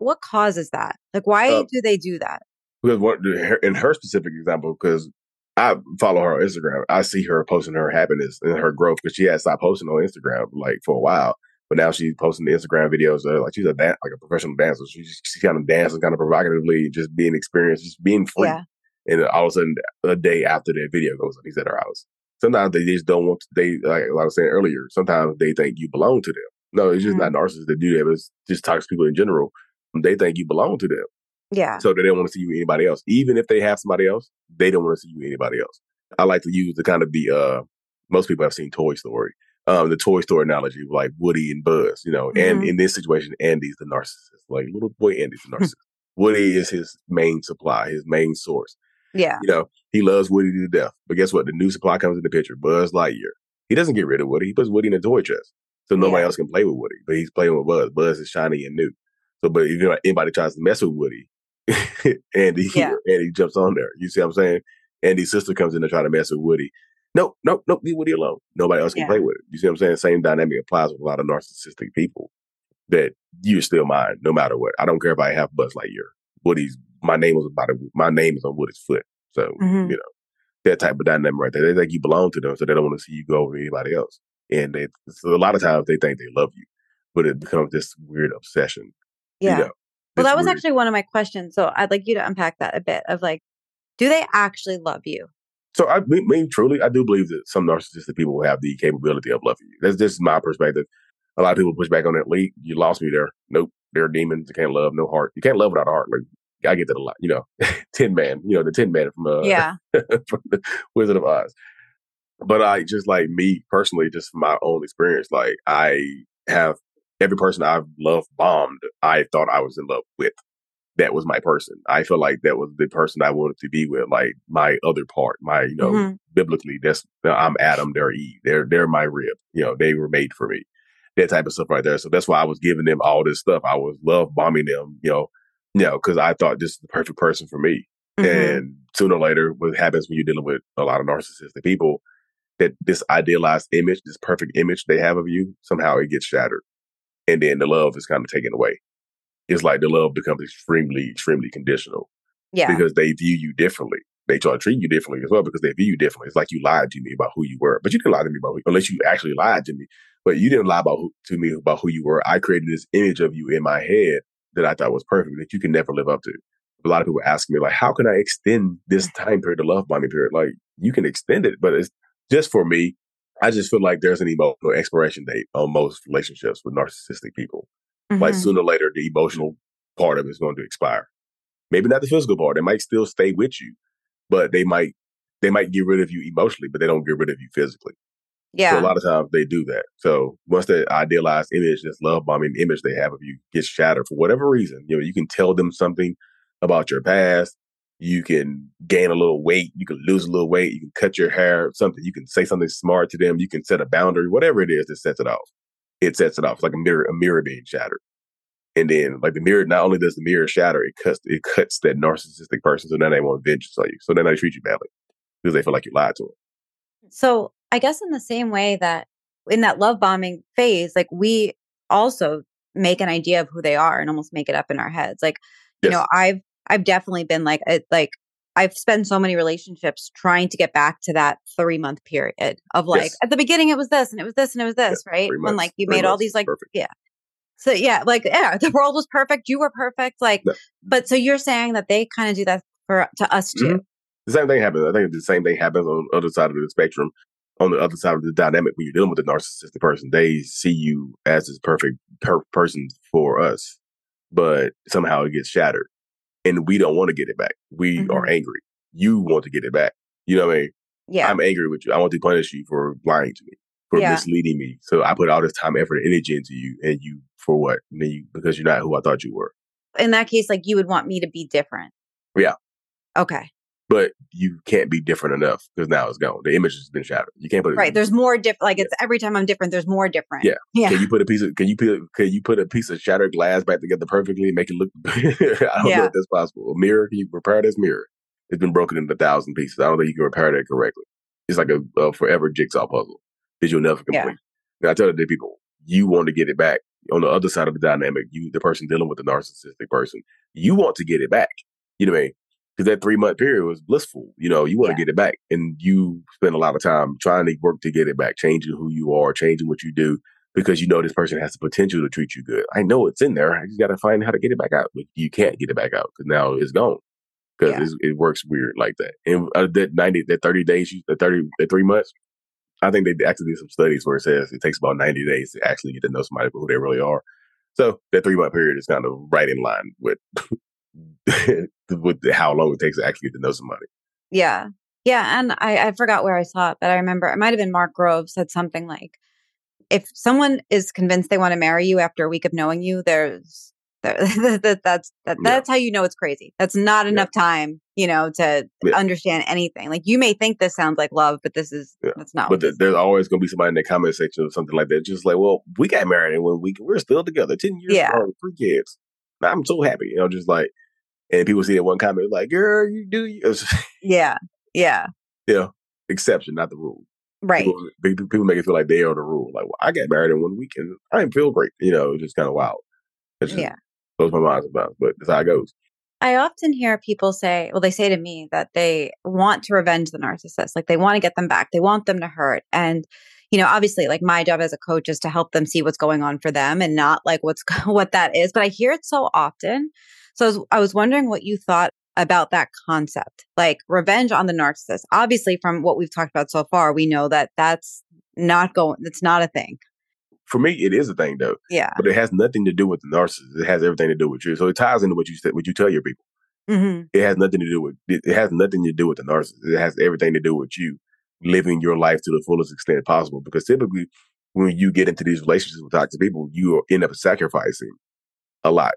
What causes that? Like, why uh, do they do that? Because what, in her specific example, because I follow her on Instagram, I see her posting her happiness and her growth because she had stopped posting on Instagram like for a while. But now she's posting the Instagram videos. Uh, like she's a dan- like a professional dancer. She's, she's kind of dancing, kind of provocatively, just being experienced, just being free. Yeah. And all of a sudden, a day after that video goes up, he's at her house. Sometimes they just don't want. To, they like, like I was saying earlier. Sometimes they think you belong to them. No, it's just mm-hmm. not narcissists that do that. But it's just toxic people in general. They think you belong to them. Yeah. So they don't want to see you anybody else. Even if they have somebody else, they don't want to see you anybody else. I like to use the kind of the uh most people have seen Toy Story um, the Toy Story analogy, like Woody and Buzz, you know, mm-hmm. and in this situation, Andy's the narcissist. Like little boy Andy's the narcissist. Woody is his main supply, his main source. Yeah. You know, he loves Woody to death. But guess what? The new supply comes in the picture, Buzz Lightyear. He doesn't get rid of Woody. He puts Woody in a toy chest. So nobody yeah. else can play with Woody. But he's playing with Buzz. Buzz is shiny and new. So, but if you know, anybody tries to mess with Woody, Andy, yeah. Andy jumps on there. You see what I'm saying? Andy's sister comes in to try to mess with Woody. Nope, nope, nope. Leave Woody alone. Nobody else can yeah. play with it. You see what I'm saying? Same dynamic applies with a lot of narcissistic people. That you're still mine, no matter what. I don't care if I have Buzz Lightyear. Woody's my name was about it. My name is on Woody's foot. So mm-hmm. you know that type of dynamic right there. They think you belong to them, so they don't want to see you go over anybody else. And they, so a lot of times they think they love you. but it becomes this weird obsession. Yeah. You know, well, that was weird- actually one of my questions. So I'd like you to unpack that a bit of like, do they actually love you? So I mean, me truly, I do believe that some narcissistic people have the capability of loving you. That's just my perspective. A lot of people push back on that. Lee, you lost me there. Nope, they're demons. You can't love, no heart. You can't love without a heart. Like I get that a lot. You know, Tin Man. You know, the Tin Man from uh, yeah. from the Wizard of Oz. But I just like me personally, just from my own experience, like I have every person I've loved bombed, I thought I was in love with. That was my person. I felt like that was the person I wanted to be with, like my other part, my, you know, Mhm. biblically, that's I'm Adam, they're Eve. They're they're my rib. You know, they were made for me. That type of stuff right there. So that's why I was giving them all this stuff. I was love bombing them, you know, you know, because I thought this is the perfect person for me. Mhm. And sooner or later, what happens when you're dealing with a lot of narcissistic people, that this idealized image, this perfect image they have of you, somehow it gets shattered. And then the love is kind of taken away. It's like the love becomes extremely, extremely conditional yeah. because they view you differently. They try to treat you differently as well because they view you differently. It's like you lied to me about who you were, but you didn't lie to me about who, unless you actually lied to me. But you didn't lie about who, to me about who you were. I created this image of you in my head that I thought was perfect that you can never live up to. A lot of people ask me like, how can I extend this time period, the love bombing period? Like you can extend it, but it's just for me. I just feel like there's an emotional expiration date on most relationships with narcissistic people. Like Mhm. sooner or later, the emotional part of it is going to expire. Maybe not the physical part. They might still stay with you, but they might they might get rid of you emotionally, but they don't get rid of you physically. yeah. So a lot of times they do that. So once that idealized image, this love bombing image they have of you gets shattered for whatever reason, you know, you can tell them something about your past. You can gain a little weight. You can lose a little weight. You can cut your hair, something. You can say something smart to them. You can set a boundary, whatever it is that sets it off. It sets it off. It's like a mirror, a mirror being shattered. And then like the mirror, not only does the mirror shatter, it cuts, it cuts that narcissistic person. So then they want vengeance on you. So then they treat you badly because they feel like you lied to them. So I guess in the same way that in that love bombing phase, like we also make an idea of who they are and almost make it up in our heads. Like, you Yes. know, I've I've definitely been like a, like I've spent so many relationships trying to get back to that three month period of like Yes. at the beginning it was this and it was this and it was this, right? three When like you made all these like perfect. yeah. So yeah, like yeah, the world was perfect, you were perfect, like Yeah. but so you're saying that they kind of do that for to us too. Mhm. The same thing happens. I think the same thing happens on the other side of the spectrum. On the other side of the dynamic, when you're dealing with a narcissistic person, they see you as this perfect per- person for us, but somehow it gets shattered, and we don't want to get it back. We are Mhm. angry. You want to get it back. You know what I mean? Yeah. I'm angry with you. I want to punish you for lying to me, for Yeah. misleading me. So I put all this time, effort, and energy into you, and you for what? And then you because you're not who I thought you were. in that case, like you would want me to be different. Yeah. Okay. But you can't be different enough because now it's gone. The image has been shattered. You can't put it Right. There's more different. Like it's every time I'm different, there's more different. Yeah. Yeah. Can you put a piece of can you put can you put a piece of shattered glass back together perfectly and make it look? I don't know if that's possible. A mirror, can you repair this mirror? It's been broken into a thousand pieces. I don't think you can repair that correctly. It's like a, a forever jigsaw puzzle that you'll never Yeah. complete. And I tell the people, you want to get it back. On the other side of the dynamic, you the person dealing with the narcissistic person, you want to get it back. You know what I mean? Because that three month period was blissful. You know, you want Yeah. to get it back, and you spend a lot of time trying to work to get it back, changing who you are, changing what you do, because you know this person has the potential to treat you good. I know it's in there. I just got to find how to get it back out. But you can't get it back out because now it's gone. Because Yeah. it works weird like that. And uh, that ninety, that thirty days, you- the thirty, the three months. I think they actually did some studies where it says it takes about ninety days to actually get to know somebody for who they really are. So that three month period is kind of right in line with with how long it takes to actually get to know somebody. Yeah. Yeah. And I, I forgot where I saw it, but I remember it might have been Mark Grove said something like, if someone is convinced they want to marry you after a week of knowing you, there's there, that, that's that, Yeah. that's how you know it's crazy. That's not Yeah. enough time, you know, to Yeah. understand anything. Like you may think this sounds like love, but this is Yeah. that's not. But there's always going to be somebody in the comment section or something like that, just like, well, we got married and when we we're still together, ten years Yeah. three kids. I'm so happy, you know, just like, and people see that one comment like, "Girl, you do," you. It's, yeah. Yeah. exception, not the rule. Right. People, people make it feel like they are the rule. Like, well, I got married in one weekend. I didn't feel great. You know, it's just kind of wild. Just Yeah. blows my mind sometimes, but that's how it goes. I often hear people say, well, they say to me that they want to revenge the narcissist. Like they want to get them back. They want them to hurt. And, you know, obviously like my job as a coach is to help them see what's going on for them and not like what's what that is, but I hear it so often. So I was, I was wondering what you thought about that concept, like revenge on the narcissist. Obviously from what we've talked about so far, we know that that's not going that's not a thing. For me, it is a thing though. Yeah. But it has nothing to do with the narcissist. It has everything to do with you. So it ties into what you said, what you tell your people. Mm-hmm. It has nothing to do with it, it has nothing to do with the narcissist. It has everything to do with you living your life to the fullest extent possible. Because typically, when you get into these relationships with toxic people, you end up sacrificing a lot.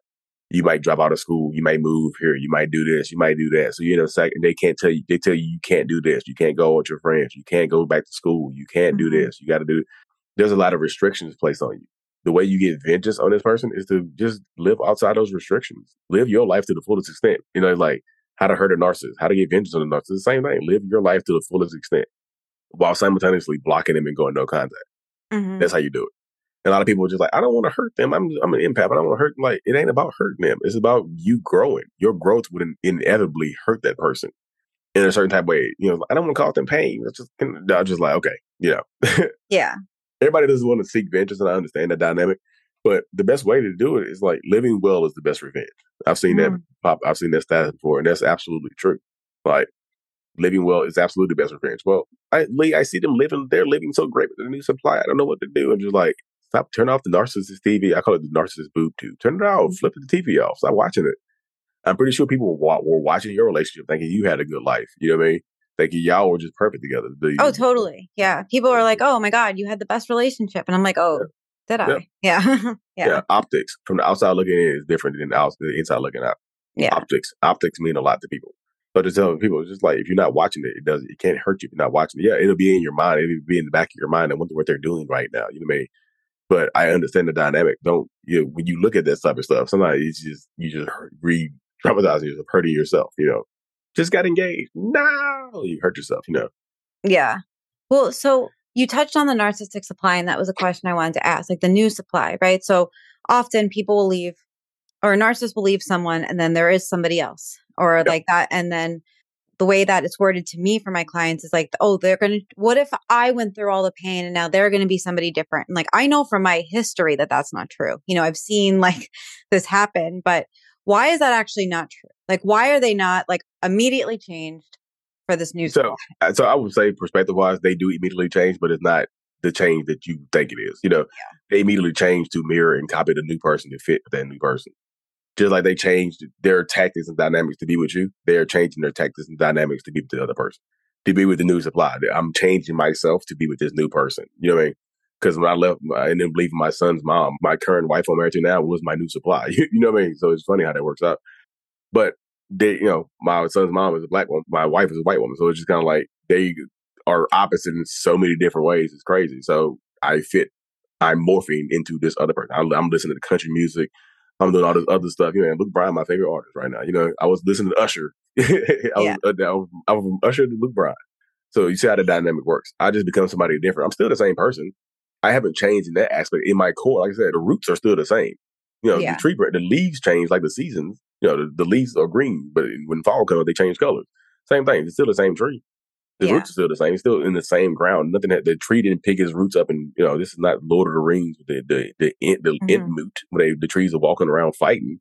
You might drop out of school. You might move here. You might do this. You might do that. So you know, sac- they can't tell you. They tell you you can't do this. You can't go with your friends. You can't go back to school. You can't do Mhm. this. You got to do. There's a lot of restrictions placed on you. The way you get vengeance on this person is to just live outside those restrictions. Live your life to the fullest extent. You know, like how to hurt a narcissist, how to get vengeance on a narcissist. The same thing. Live your life to the fullest extent while simultaneously blocking them and going no contact. Mhm. That's how you do it. A lot of people are just like, I don't want to hurt them. I'm I'm an empath. I don't want to hurt them. Like it ain't about hurting them. It's about you growing. Your growth would in- inevitably hurt that person in a certain type of way. You know, I don't want to cause them pain. It's just I'm just like, okay, you know. Yeah. Everybody doesn't want to seek vengeance, and I understand that dynamic. But the best way to do it is like living well is the best revenge. I've seen that Mhm. pop. I've seen that status before, and that's absolutely true. Like living well is absolutely the best revenge. Well, I Lee, I see them living. They're living so great with the new supply. I don't know what to do. I'm just like, stop. Turn off the narcissist TV. I call it the narcissist boob tube. Turn it off. Mm-hmm. Flip the TV off. Stop watching it. I'm pretty sure people were, were watching your relationship thinking you had a good life. You know what I mean? Thinking y'all were just perfect together. The- Oh, totally. Yeah. People are like, "Oh my god, you had the best relationship," and I'm like, "Oh, did I?" Yeah. Yeah. yeah. Optics from the outside looking in is different than the, inside looking out. Yeah. Optics. Optics mean a lot to people. So to tell people, it's just like if you're not watching it, it doesn't. It can't hurt you if you're not watching it. Yeah, it'll be in your mind. It'll be in the back of your mind. I wonder what they're doing right now. You know what I mean? But I understand the dynamic. Don't you know, when you look at that type of stuff, sometimes it's just you just re traumatizing yourself, hurting yourself. You know, just got engaged. No, you hurt yourself. You know. Yeah. Well, so you touched on the narcissistic supply, and that was a question I wanted to ask, like the new supply, right? So often people will leave, or a narcissist will leave someone, and then there is somebody else, or Yep. like that. And then the way that it's worded to me for my clients is like, oh, they're going to, what if I went through all the pain and now they're going to be somebody different? And like, I know from my history that that's not true. You know, I've seen like this happen, but why is that actually not true? Like, why are they not like immediately changed for this new So, uh, so I would say perspective wise, they do immediately change, but it's not the change that you think it is. You know, they immediately change to mirror and copy the new person to fit that new person. Just like they changed their tactics and dynamics to be with you, they're changing their tactics and dynamics to be with the other person, to be with the new supply. I'm changing myself to be with this new person. You know what I mean? Because when I left, I ended up leaving my son's mom. My current wife I'm married to now was my new supply. you know what I mean? So it's funny how that works out. But they, you know, my son's mom is a black woman, my wife is a white woman. So it's just kind of like they are opposite in so many different ways. It's crazy. So I fit, I'm morphing into this other person. I'm, I'm listening to country music. I'm doing all this other stuff. You know, Luke Bryan, my favorite artist right now. You know, I was listening to Usher. I, Yeah. was, uh, I was I was from Usher to Luke Bryan. So you see how the dynamic works. I just become somebody different. I'm still the same person. I haven't changed in that aspect. In my core, like I said, the roots are still the same. You know, Yeah. the tree, the leaves change like the seasons. You know, the, the leaves are green, but when fall comes, they change colors. Same thing. It's still the same tree. The Yeah. roots are still the same. It's still in the same ground. Nothing that the tree didn't pick his roots up, and you know, this is not Lord of the Rings. The the the ent, the Mhm. Entmoot, where they, the trees are walking around fighting.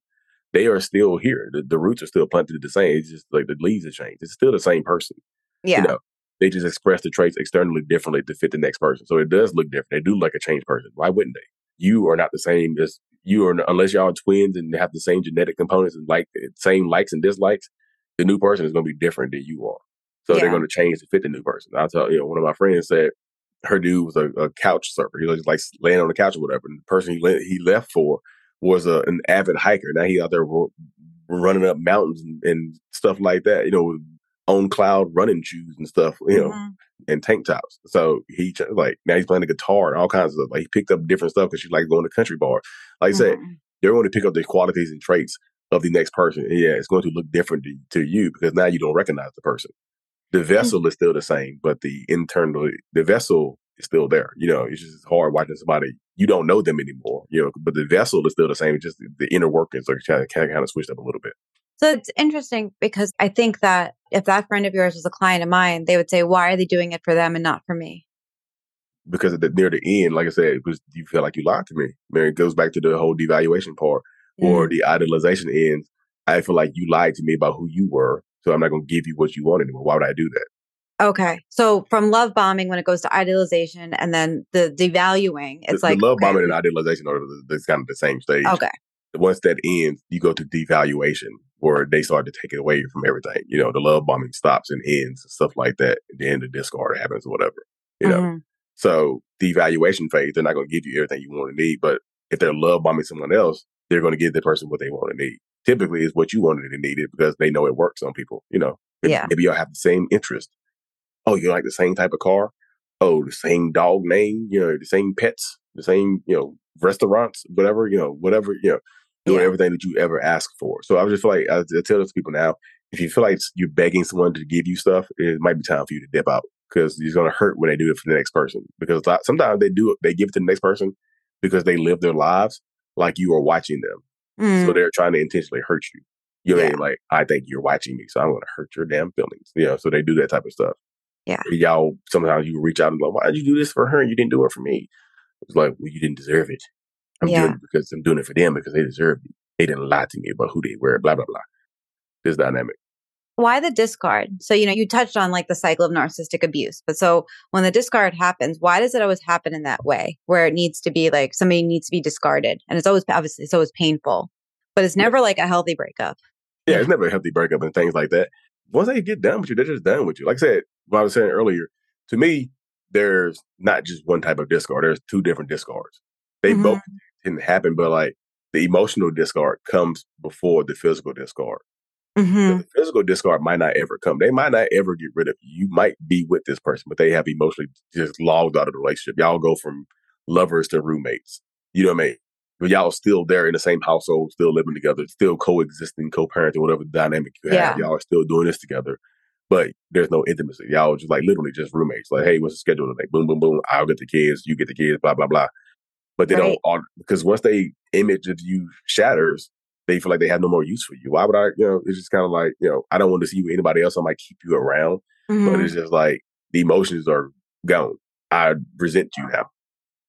They are still here. The, the roots are still planted the same. It's just like the leaves have changed. It's still the same person. Yeah. You know, they just express the traits externally differently to fit the next person. So it does look different. They do look like a changed person. Why wouldn't they? You are not the same as you are, unless y'all are twins and have the same genetic components and like same likes and dislikes. The new person is going to be different than you are. So Yeah. they're going to change to fit the new person. I tell you know, one of my friends said her dude was a, a couch surfer. He was just like laying on the couch or whatever. And the person he le- he left for was a, an avid hiker. Now he out there ru- running up mountains and, and stuff like that. You know, on cloud running shoes and stuff. You know, Mhm. and tank tops. So he ch- like now he's playing the guitar and all kinds of stuff. Like he picked up different stuff because she like going to country bar. Like I said, Mhm. they're going to pick up the qualities and traits of the next person. And yeah, it's going to look different to, to you because now you don't recognize the person. The vessel is still the same, but the internal, the vessel is still there. You know, it's just hard watching somebody you don't know them anymore. You know, but the vessel is still the same. It's just the, the inner workings are kind of, kind of switched up a little bit. So it's interesting because I think that if that friend of yours was a client of mine, they would say, why are they doing it for them and not for me? because the, near the end, like I said, it was you feel like you lied to me. Mean, it goes back to the whole devaluation part mm. or the idolization ends. I feel like you lied to me about who you were, so I'm not going to give you what you want anymore. Why would I do that? Okay. So from love bombing, when it goes to idealization and then the devaluing, it's the, like the love okay. bombing and idealization are the, kind of the same stage. Okay. Once that ends, you go to devaluation where they start to take it away from everything. You know, the love bombing stops and ends and stuff like that. Then the discard happens or whatever. You know. Mm-hmm. So the evaluation phase, they're not going to give you everything you want to need. But if they're love bombing someone else, they're going to give the person what they want to need. Typically, is what you wanted and needed because they know it works on people. You know, yeah. maybe y'all have the same interest oh, you like the same type of car? Oh, the same dog name, you know, the same pets, the same, you know, restaurants, whatever, you know, whatever, you know, doing yeah. everything that you ever ask for. So I just feel like I, I tell those people now, if you feel like you're begging someone to give you stuff, it might be time for you to dip out because it's going to hurt when they do it for the next person. Because sometimes they do it, they give it to the next person because they live their lives like you are watching them. Mm. So they're trying to intentionally hurt you. You know, yeah. like I think you're watching me, so I'm going to hurt your damn feelings. You know, so they do that type of stuff. Yeah. Y'all, sometimes you reach out and go, why did you do this for her and you didn't do it for me? It's like, well, you didn't deserve it. I'm yeah. doing it because I'm doing it for them because they deserve it. They didn't lie to me about who they were, blah, blah, blah. This dynamic. Why the discard? So, you know, you touched on like the cycle of narcissistic abuse. But so when the discard happens, why does it always happen in that way where it needs to be like somebody needs to be discarded? And it's always, obviously, it's always painful, but it's never like a healthy breakup. Yeah, it's never a healthy breakup and things like that. Once they get done with you, they're just done with you. Like I said, what I was saying earlier, to me, there's not just one type of discard. There's two different discards. They mm-hmm. both can happen, but like the emotional discard comes before the physical discard. Mm-hmm. The physical discard might not ever come. They might not ever get rid of you. You might be with this person, but they have emotionally just logged out of the relationship. Y'all go from lovers to roommates. You know what I mean? But y'all still there in the same household, still living together, still coexisting, co-parenting, whatever dynamic you have. Yeah. Y'all are still doing this together but there's no intimacy. Y'all just like literally just roommates. Like, hey, what's the schedule today? Boom, boom, boom. I'll get the kids, you get the kids, blah, blah, blah. But they right. don't because once they image of you shatters, they feel like they have no more use for you. Why would I, you know, it's just kind of like, you know, I don't want to see you with anybody else. I might keep you around. Mm-hmm. But it's just like the emotions are gone. I resent you now.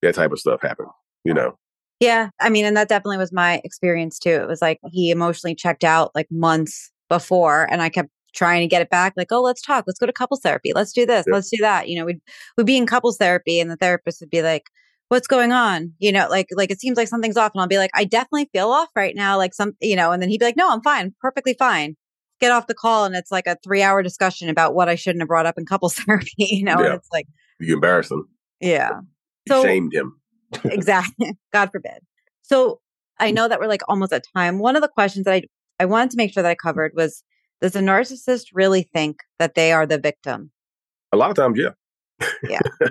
That type of stuff happens, you know. Yeah. I mean, and that definitely was my experience too. It was like he emotionally checked out like months before and I kept trying to get it back like oh let's talk let's go to couples therapy let's do this yep. let's do that you know we'd we'd be in couples therapy and the therapist would be like what's going on you know like like it seems like something's off and i'll be like i definitely feel off right now like some you know and then he'd be like no i'm fine perfectly fine get off the call and it's like a three hour discussion about what i shouldn't have brought up in couples therapy you know yeah. and it's like you embarrass him yeah you so shamed him exactly god forbid so i mm. know that we're like almost at time one of the questions that i i wanted to make sure that i covered was does a narcissist really think that they are the victim? A lot of times, yeah. Yeah.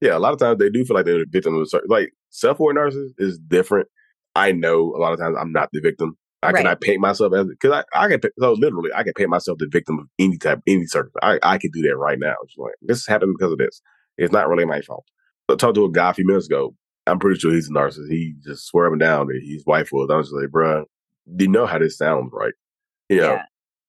yeah, a lot of times they do feel like they're the victim of a certain, like self-aware narcissist is different. I know a lot of times I'm not the victim. I right. cannot paint myself as because I, I can so literally I can paint myself the victim of any type any circumstance. I, I can do that right now. It's like this happened because of this. It's not really my fault. I talked to a guy a few minutes ago. I'm pretty sure he's a narcissist. He just swearing down that his wife was. I was just like, bruh, do you know how this sounds, right? You know, yeah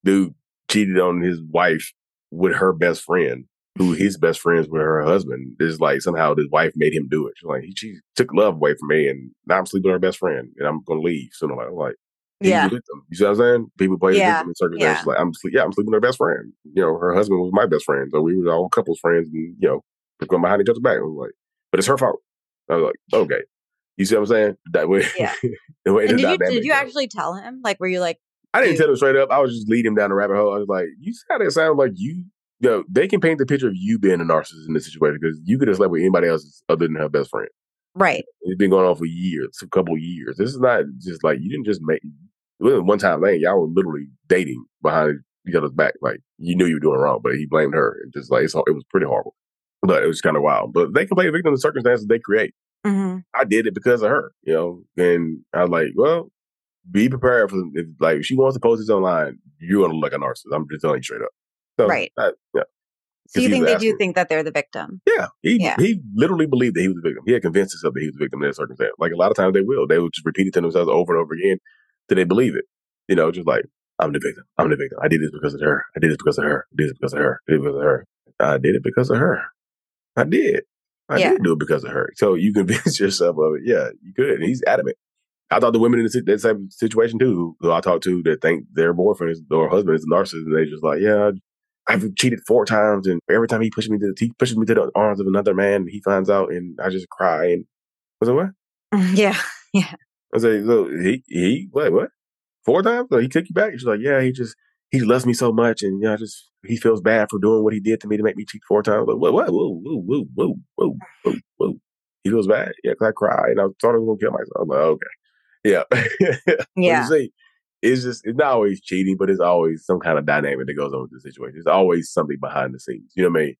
dude cheated on his wife with her best friend, who his best friends with her husband. Is like somehow his wife made him do it. She's like, she took love away from me, and now I'm sleeping with her best friend, and I'm gonna leave. So I'm like, like yeah. You see what I'm saying? People play yeah. victim in circumstances. Yeah. Like I'm sleep, yeah, I'm sleeping with her best friend. You know, her husband was my best friend, so we were all couples friends, and you know, going behind each other's back. I was like, but it's her fault. I was like, okay. You see what I'm saying? That way. Yeah. the way did you, did you actually tell him? Like, were you like, I didn't tell him straight up. I was just leading him down the rabbit hole. I was like, you see how that sounds like you? Know, they can paint the picture of you being a narcissist in this situation because you could have slept with anybody else other than her best friend. Right. It's been going on for years, a couple years. This is not just like you didn't just make it wasn't one time thing. Y'all were literally dating behind each other's back. Like you knew you were doing wrong, but he blamed her. And just like it was pretty horrible. But it was kind of wild. But they can play victim of the circumstances they create. Mm-hmm. I did it because of her, you know. And I was like, well, be prepared for if, like if she wants to post this online, you're gonna look like a narcissist. I'm just telling you straight up. So, right. I, yeah. So you think they do think that they're the victim? Yeah. He yeah. he literally believed that he was the victim. He had convinced himself that he was the victim in that circumstance. Like a lot of times they will. They will just repeat it to themselves over and over again till they believe it. You know, just like, I'm the victim. I'm the victim. I did this because of her. I did this because of her. I did this because of her. I did it because of her. I did it because of her. I did. I Yeah. did do it because of her. So you convince yourself of it. Yeah, you could. And he's adamant. I thought the women in the, that same situation too, who, who I talked to that think their boyfriend is, or husband is a narcissist, and they just like, yeah, I've cheated four times, and every time he pushes me to he pushes me to the arms of another man, he finds out, and I just cry. And I was like, what? Yeah. Yeah. I was like, so he he what what four times? So he took you back? She's like, yeah, he just he loves me so much, and yeah, I just he feels bad for doing what he did to me to make me cheat four times. Like, what what whoa whoa whoa whoa whoa whoa whoa. He feels bad. Yeah, 'cause I cried and I thought I was gonna kill myself. I'm like, okay, yeah, Yeah. It's just it's not always cheating, but it's always some kind of dynamic that goes on with the situation. There's always something behind the scenes. You know what I mean?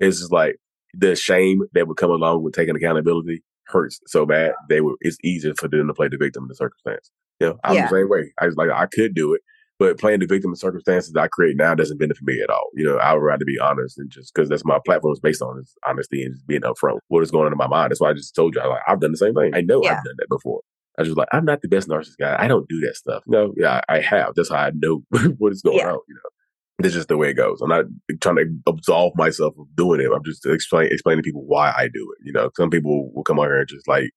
It's just like the shame that would come along with taking accountability hurts so bad they were it's easier for them to play the victim in the circumstance. You know, I'm Yeah. the same way. I was like I could do it, but playing the victim in circumstances I create now doesn't benefit me at all. You know, I would rather be honest and just because that's my platform is based on is honesty and just being upfront. What is going on in my mind? That's why I just told you I like I've done the same thing. I know Yeah. I've done that before. I was just like, I'm not the best narcissist guy. I don't do that stuff. No, yeah, I, have. That's how I know what is going Yeah. on. You know, it's just the way it goes. I'm not trying to absolve myself of doing it. I'm just explain, explaining to people why I do it. You know, some people will come on here and just like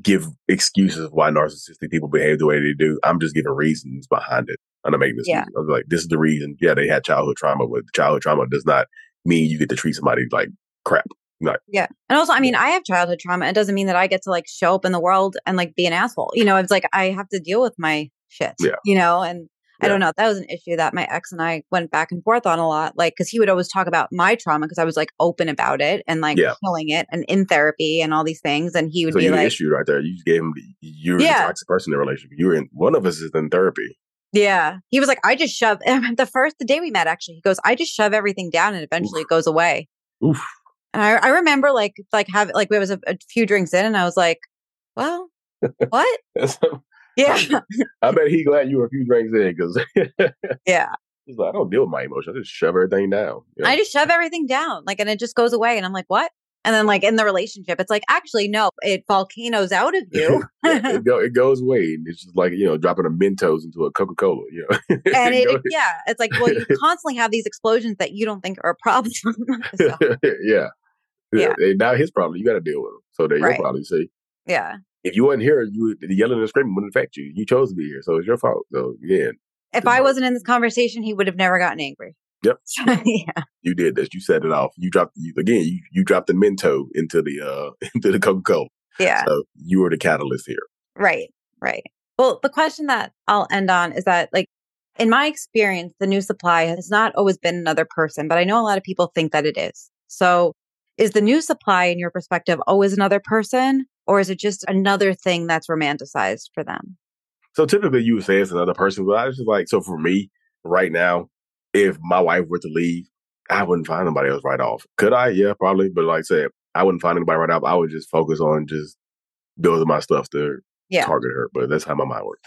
give excuses of why narcissistic people behave the way they do. I'm just giving reasons behind it. I'm not making this. Yeah. I'm like, this is the reason. Yeah, they had childhood trauma, but childhood trauma does not mean you get to treat somebody like crap. Yeah. And also, I mean, I have childhood trauma. It doesn't mean that I get to like show up in the world and like be an asshole. You know, it's like I have to deal with my shit, Yeah. you know, and I don't know. That was an issue that my ex and I went back and forth on a lot. Like, cause he would always talk about my trauma because I was like open about it and like Yeah. healing it and in therapy and all these things. And he would So be like, issue right there. You just gave him. The, you're Yeah. the toxic person in the relationship. You're in. One of us is in therapy. yeah. He was like, I just shove the first, the day we met, actually, he goes, I just shove everything down and eventually it goes away. Oof. And I, I remember like, like have like, it was a, a few drinks in and I was like, well, what? Yeah. I bet he glad you were a few drinks in because yeah. he's like, I don't deal with my emotions. I just shove everything down. You know? I just shove everything down, like, and it just goes away. And I'm like, what? And then, like, in the relationship, it's like, actually, no, it volcanoes out of you. Yeah, it, go, it goes away, and it's just like you know, dropping a Mentos into a Coca Cola. You know, and it, goes- yeah, it's like, well, you constantly have these explosions that you don't think are a problem. So, yeah. Yeah. And now his problem, you got to deal with him. So they're your Right. problem. See, yeah. if you wasn't here, you the yelling and screaming wouldn't affect you. You chose to be here, so it's your fault. So yeah, If I wasn't in this conversation, he would have never gotten angry. Yep. yeah. you did this. You set it off. You dropped you, again. You you dropped the Mento into the uh into the Coca Cola. Yeah. So you were the catalyst here. Right. Right. Well, the question that I'll end on is that, like, in my experience, the new supply has not always been another person, but I know a lot of people think that it is. So, is the new supply, in your perspective, always another person, or is it just another thing that's romanticized for them? So typically you would say it's another person, but I was just like, so for me right now, if my wife were to leave, I wouldn't find anybody else right off. Could I? Yeah, probably. But like I said, I wouldn't find anybody right off. I would just focus on just building my stuff to Yeah. target her. But that's how my mind works.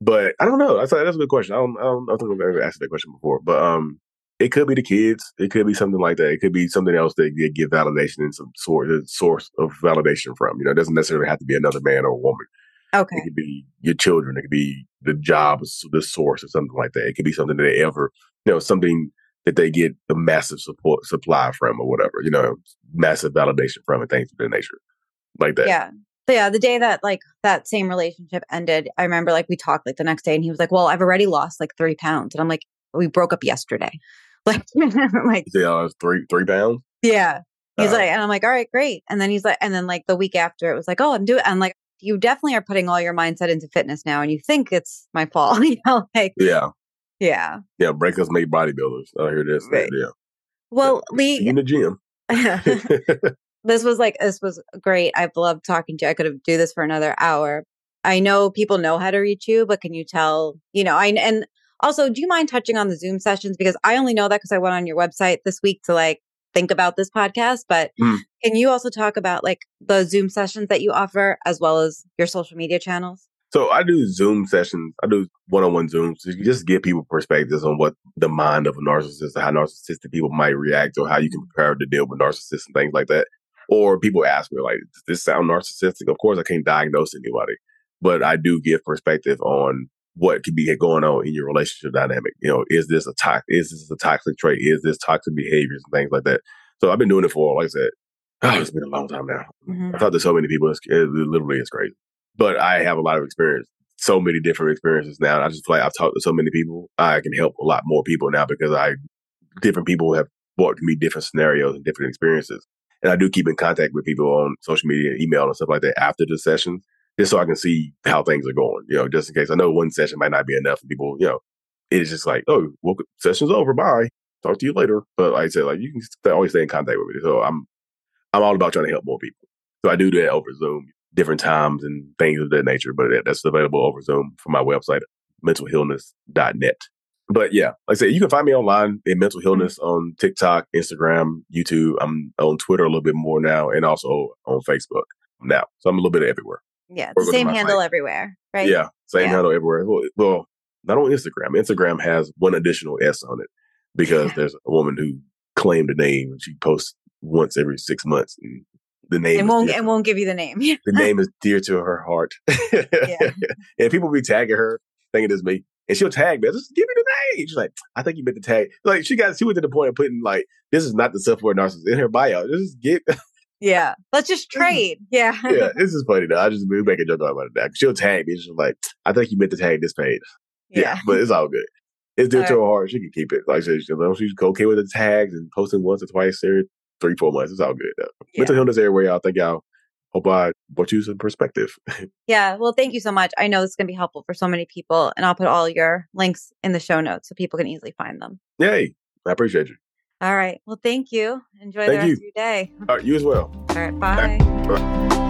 But I don't know. That's a, that's a good question. I don't, I don't, I don't think I've ever asked that question before. But um, it could be the kids. It could be something like that. It could be something else that they get validation in some sort, uh, source of validation from. You know, it doesn't necessarily have to be another man or a woman. Okay. It could be your children. It could be the job, the source, or something like that. It could be something that they ever, you know, something that they get a massive support supply from, or whatever. You know, massive validation from, and things of that nature, like that. Yeah. So yeah, the day that like that same relationship ended, I remember like we talked like the next day and he was like, Well, I've already lost like three pounds. And I'm like, we broke up yesterday. Like, like say, oh, three three pounds. Yeah. He's Uh, like, and I'm like, all right, great. And then he's like, and then like the week after, it was like, oh, I'm doing. I'm like, you definitely are putting all your mindset into fitness now, and you think it's my fault. you know, like, yeah, yeah. yeah. Breakers make bodybuilders. I hear this. Right. Yeah, Well, Lee, in the gym. this was like, this was great. I've loved talking to you. I could have do this for another hour. I know people know how to reach you, but can you tell? You know, I and also, do you mind touching on the Zoom sessions because I only know that because I went on your website this week to like think about this podcast. But Mm. can you also talk about like the Zoom sessions that you offer as well as your social media channels? So I do Zoom sessions. I do one-on-one Zooms to just give people perspectives on what the mind of a narcissist, how narcissistic people might react, or how you can prepare to deal with narcissists and things like that. Or people ask me like, "Does this sound narcissistic?" Of course, I can't diagnose anybody, but I do give perspective on what could be going on in your relationship dynamic. You know, is this a toxic? Is this a toxic trait? Is this toxic behaviors and things like that? So I've been doing it for, like I said, Oh, it's been a long time now. Mhm. I talked to so many people. It's, it literally is crazy. But I have a lot of experience, so many different experiences now. And I just feel like I've talked to so many people. I can help a lot more people now because I different people have brought me different scenarios and different experiences. And I do keep in contact with people on social media, email, and stuff like that after the session, just so I can see how things are going. You know, just in case I know one session might not be enough, people, you know, it's just like, oh, well, session's over. Bye. Talk to you later. But like I said, like you can always stay in contact with me. So I'm I'm all about trying to help more people. So I do that over Zoom, different times and things of that nature. But that's available over Zoom from my website, mentalhealness.net. But yeah, like I said, you can find me online in MentalHealness on TikTok, Instagram, YouTube. I'm on Twitter a little bit more now and also on Facebook now. So I'm a little bit everywhere. Yeah, the same handle everywhere, right? Yeah, same Yeah. handle everywhere. Well, well, not on Instagram. Instagram has one additional S on it because there's a woman who claimed the name and she posts once every six months. And the name and won't and won't give you the name. the name is dear to her heart. and people be tagging her, thinking it's me. And she'll tag me. Just give me the name. She's like, I think you meant to tag. Like she got she went to the point of putting like, this is not the self-aware narcissist in her bio. Just get yeah, let's just trade. Yeah, yeah, this is funny though. I just we make a joke about it. Now. She'll tag me. She's like, I think you meant to tag this page. Yeah, but it's all good. It's dear to her heart. She can keep it. Like I said, she- as long as she's okay with the tags and posting once or twice every three, four months. It's all good though. Yeah. MentalHealness everywhere. y'all. Thank y'all. Hope I brought you some perspective. Yeah, well, thank you so much. I know this is going to be helpful for so many people, and I'll put all your links in the show notes so people can easily find them. Yay. I appreciate you. All right. Well, thank you. Enjoy the rest you. of your day. All right, you as well. All right. Bye. Bye.